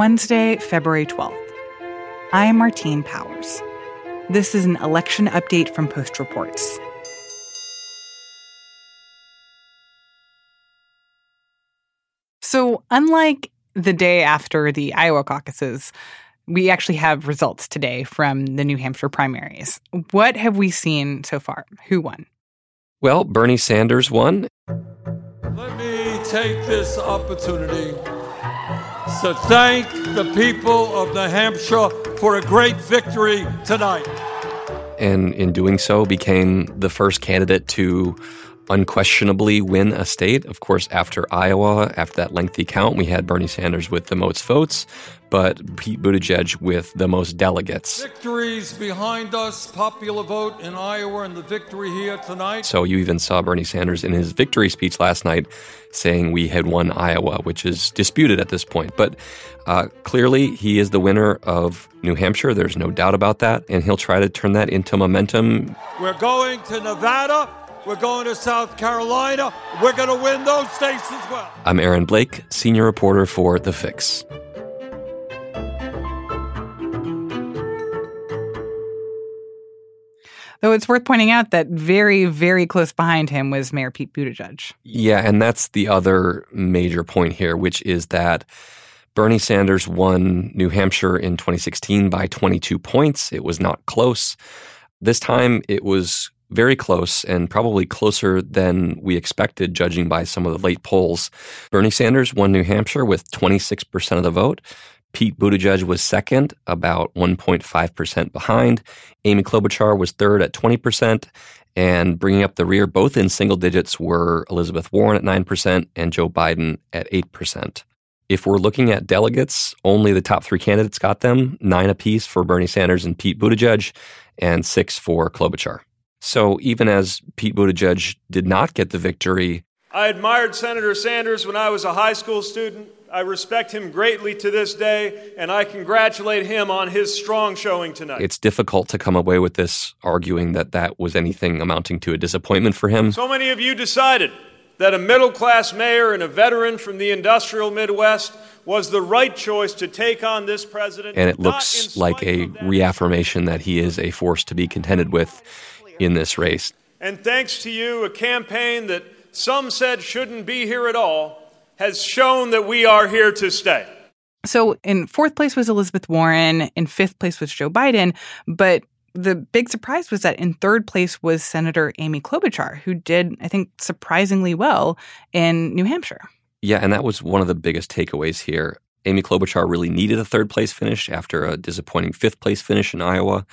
Wednesday, February 12th. I'm Martine Powers. This is an election update from Post Reports. So, unlike the day after the Iowa caucuses, we actually have results today from the New Hampshire primaries. What have we seen so far? Who won? Well, Bernie Sanders won. Let me take this opportunity to thank the people of New Hampshire for a great victory tonight. And in doing so, became the first candidate to unquestionably win a state. Of course, after Iowa, after that lengthy count, we had Bernie Sanders with the most votes, but Pete Buttigieg with the most delegates. Victories behind us, popular vote in Iowa, and the victory here tonight. So you even saw Bernie Sanders in his victory speech last night saying we had won Iowa, which is disputed at this point. But uh, clearly, he is the winner of New Hampshire. There's no doubt about that. And he'll try to turn that into momentum. We're going to Nevada. We're going to South Carolina. We're going to win those states as well. I'm Aaron Blake, senior reporter for The Fix. Though it's worth pointing out that very, very close behind him was Mayor Pete Buttigieg. Yeah, and that's the other major point here, which is that Bernie Sanders won New Hampshire in 2016 by 22 points. It was not close. This time it was very close and probably closer than we expected, judging by some of the late polls. Bernie Sanders won New Hampshire with 26% of the vote. Pete Buttigieg was second, about 1.5% behind. Amy Klobuchar was third at 20%. And bringing up the rear, both in single digits, were Elizabeth Warren at 9% and Joe Biden at 8%. If we're looking at delegates, only the top three candidates got them nine apiece for Bernie Sanders and Pete Buttigieg, and six for Klobuchar. So even as Pete Buttigieg did not get the victory, I admired Senator Sanders when I was a high school student. I respect him greatly to this day, and I congratulate him on his strong showing tonight. It's difficult to come away with this arguing that that was anything amounting to a disappointment for him. So many of you decided that a middle class mayor and a veteran from the industrial Midwest was the right choice to take on this president. And it looks like a reaffirmation that he is a force to be contended with in this race. And thanks to you, a campaign that some said shouldn't be here at all has shown that we are here to stay. So in fourth place was Elizabeth Warren, in fifth place was Joe Biden, but the big surprise was that in third place was Senator Amy Klobuchar, who did, I think, surprisingly well in New Hampshire. Yeah, and that was one of the biggest takeaways here. Amy Klobuchar really needed a third place finish after a disappointing fifth place finish in Iowa.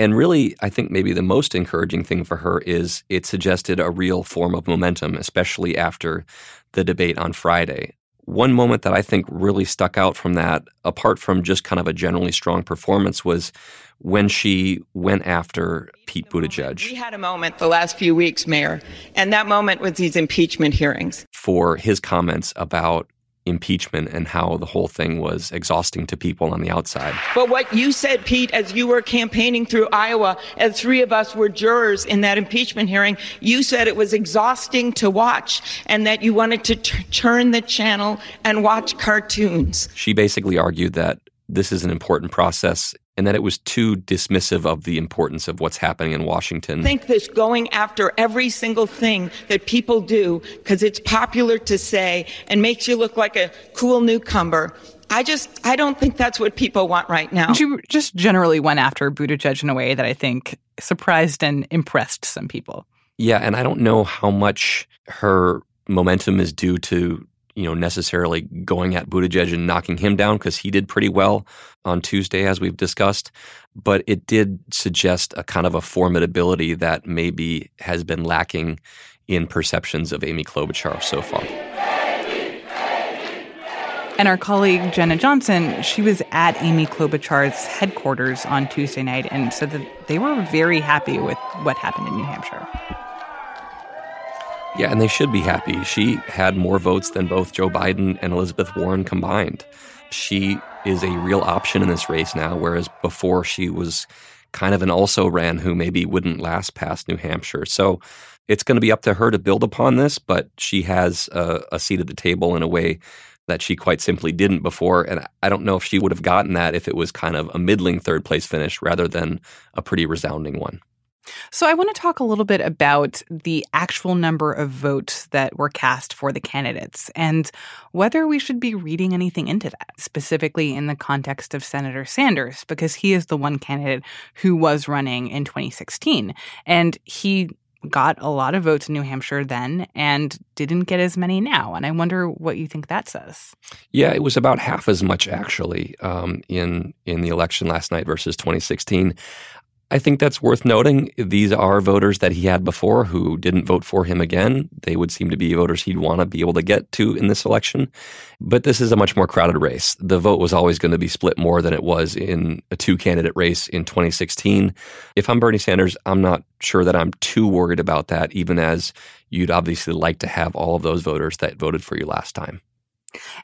And really, I think maybe the most encouraging thing for her is it suggested a real form of momentum, especially after the debate on Friday. One moment that I think really stuck out from that, apart from just kind of a generally strong performance, was when she went after Pete Buttigieg. We had a moment the last few weeks, Mayor, and that moment was these impeachment hearings. For his comments about impeachment and how the whole thing was exhausting to people on the outside. But what you said, Pete, as you were campaigning through Iowa, as three of us were jurors in that impeachment hearing, you said it was exhausting to watch and that you wanted to t- turn the channel and watch cartoons. She basically argued that this is an important process and that it was too dismissive of the importance of what's happening in Washington. I think this going after every single thing that people do because it's popular to say and makes you look like a cool newcomer. I just I don't think that's what people want right now. She just generally went after Buttigieg in a way that I think surprised and impressed some people. Yeah, and I don't know how much her momentum is due to you know, necessarily going at Buttigieg and knocking him down because he did pretty well on Tuesday, as we've discussed. But it did suggest a kind of a formidability that maybe has been lacking in perceptions of Amy Klobuchar so far. And our colleague Jenna Johnson, she was at Amy Klobuchar's headquarters on Tuesday night and said that they were very happy with what happened in New Hampshire. Yeah, and they should be happy. She had more votes than both Joe Biden and Elizabeth Warren combined. She is a real option in this race now, whereas before she was kind of an also ran who maybe wouldn't last past New Hampshire. So it's going to be up to her to build upon this, but she has a, a seat at the table in a way that she quite simply didn't before. And I don't know if she would have gotten that if it was kind of a middling third place finish rather than a pretty resounding one. So, I want to talk a little bit about the actual number of votes that were cast for the candidates and whether we should be reading anything into that, specifically in the context of Senator Sanders, because he is the one candidate who was running in 2016. And he got a lot of votes in New Hampshire then and didn't get as many now. And I wonder what you think that says. Yeah, it was about half as much actually um, in in the election last night versus 2016. I think that's worth noting. These are voters that he had before who didn't vote for him again. They would seem to be voters he'd want to be able to get to in this election. But this is a much more crowded race. The vote was always going to be split more than it was in a two candidate race in 2016. If I'm Bernie Sanders, I'm not sure that I'm too worried about that, even as you'd obviously like to have all of those voters that voted for you last time.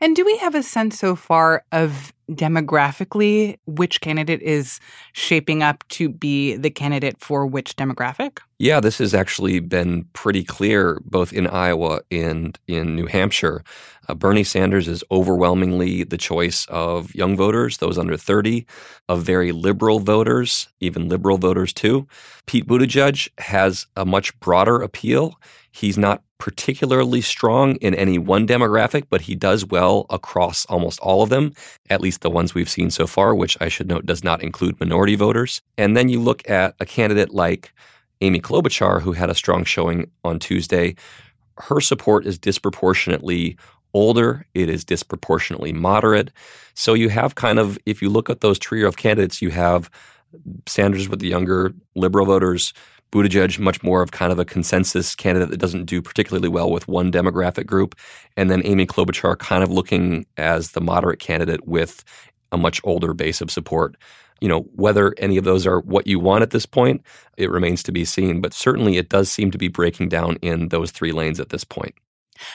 And do we have a sense so far of demographically which candidate is shaping up to be the candidate for which demographic? Yeah, this has actually been pretty clear both in Iowa and in New Hampshire. Uh, Bernie Sanders is overwhelmingly the choice of young voters, those under 30, of very liberal voters, even liberal voters too. Pete Buttigieg has a much broader appeal. He's not particularly strong in any one demographic, but he does well across almost all of them, at least the ones we've seen so far, which I should note does not include minority voters. And then you look at a candidate like Amy Klobuchar, who had a strong showing on Tuesday. Her support is disproportionately older, it is disproportionately moderate. So you have kind of, if you look at those trio of candidates, you have Sanders with the younger liberal voters, Buttigieg, much more of kind of a consensus candidate that doesn't do particularly well with one demographic group. And then Amy Klobuchar kind of looking as the moderate candidate with a much older base of support. You know, whether any of those are what you want at this point, it remains to be seen. But certainly it does seem to be breaking down in those three lanes at this point.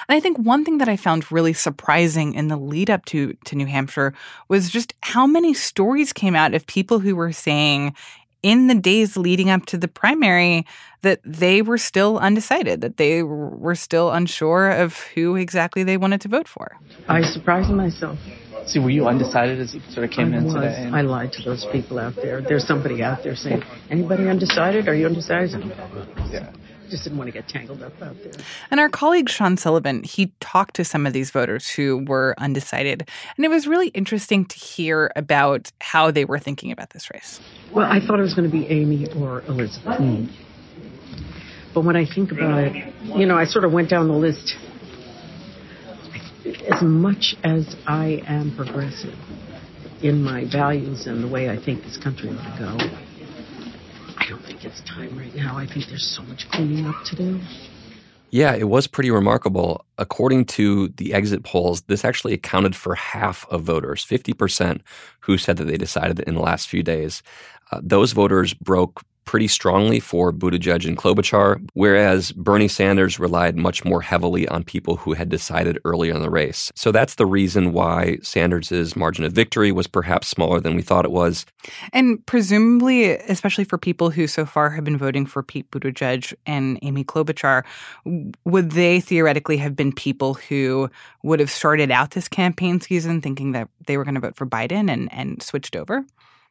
And I think one thing that I found really surprising in the lead up to to New Hampshire was just how many stories came out of people who were saying, in the days leading up to the primary that they were still undecided, that they were still unsure of who exactly they wanted to vote for. I surprised myself. See, were you undecided as you sort of came I in was. today? I lied to those people out there. There's somebody out there saying, "Anybody undecided? Are you undecided?" Yeah. Just didn't want to get tangled up out there. And our colleague Sean Sullivan, he talked to some of these voters who were undecided. And it was really interesting to hear about how they were thinking about this race. Well, I thought it was going to be Amy or Elizabeth. Mm. But when I think about it, you know, I sort of went down the list. As much as I am progressive in my values and the way I think this country ought to go, I don't think it's time right now. I think there's so much cleaning up to do. Yeah, it was pretty remarkable. According to the exit polls, this actually accounted for half of voters, 50%, who said that they decided in the last few days. Uh, those voters broke pretty strongly for Buttigieg and Klobuchar, whereas Bernie Sanders relied much more heavily on people who had decided earlier in the race. So that's the reason why Sanders' margin of victory was perhaps smaller than we thought it was. And presumably, especially for people who so far have been voting for Pete Buttigieg and Amy Klobuchar, would they theoretically have been people who would have started out this campaign season thinking that they were going to vote for Biden and, and switched over?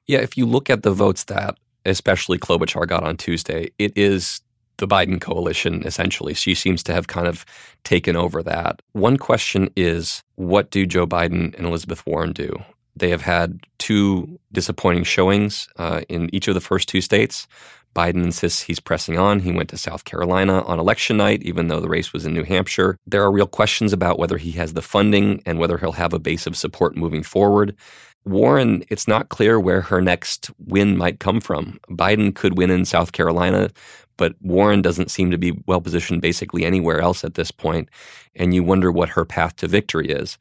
Yeah, if you look at the votes that especially Klobuchar got on Tuesday, it is the Biden coalition, essentially. She seems to have kind of taken over that. One question is what do Joe Biden and Elizabeth Warren do? They have had two disappointing showings uh, in each of the first two states. Biden insists he's pressing on. He went to South Carolina on election night, even though the race was in New Hampshire. There are real questions about whether he has the funding and whether he'll have a base of support moving forward. Warren, it's not clear where her next win might come from. Biden could win in South Carolina, but Warren doesn't seem to be well positioned basically anywhere else at this point, and you wonder what her path to victory is.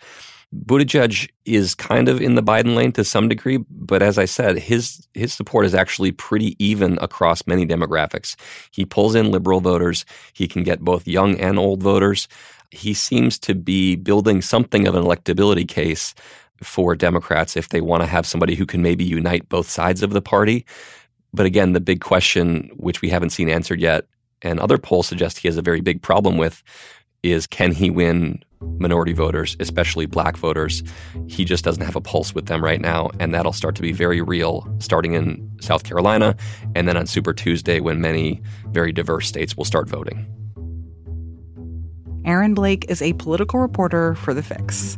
Buttigieg is kind of in the Biden lane to some degree, but as I said, his his support is actually pretty even across many demographics. He pulls in liberal voters. He can get both young and old voters. He seems to be building something of an electability case for Democrats if they want to have somebody who can maybe unite both sides of the party. But again, the big question, which we haven't seen answered yet, and other polls suggest he has a very big problem with, is can he win minority voters, especially black voters. He just doesn't have a pulse with them right now. And that'll start to be very real starting in South Carolina and then on Super Tuesday when many very diverse states will start voting. Aaron Blake is a political reporter for The Fix.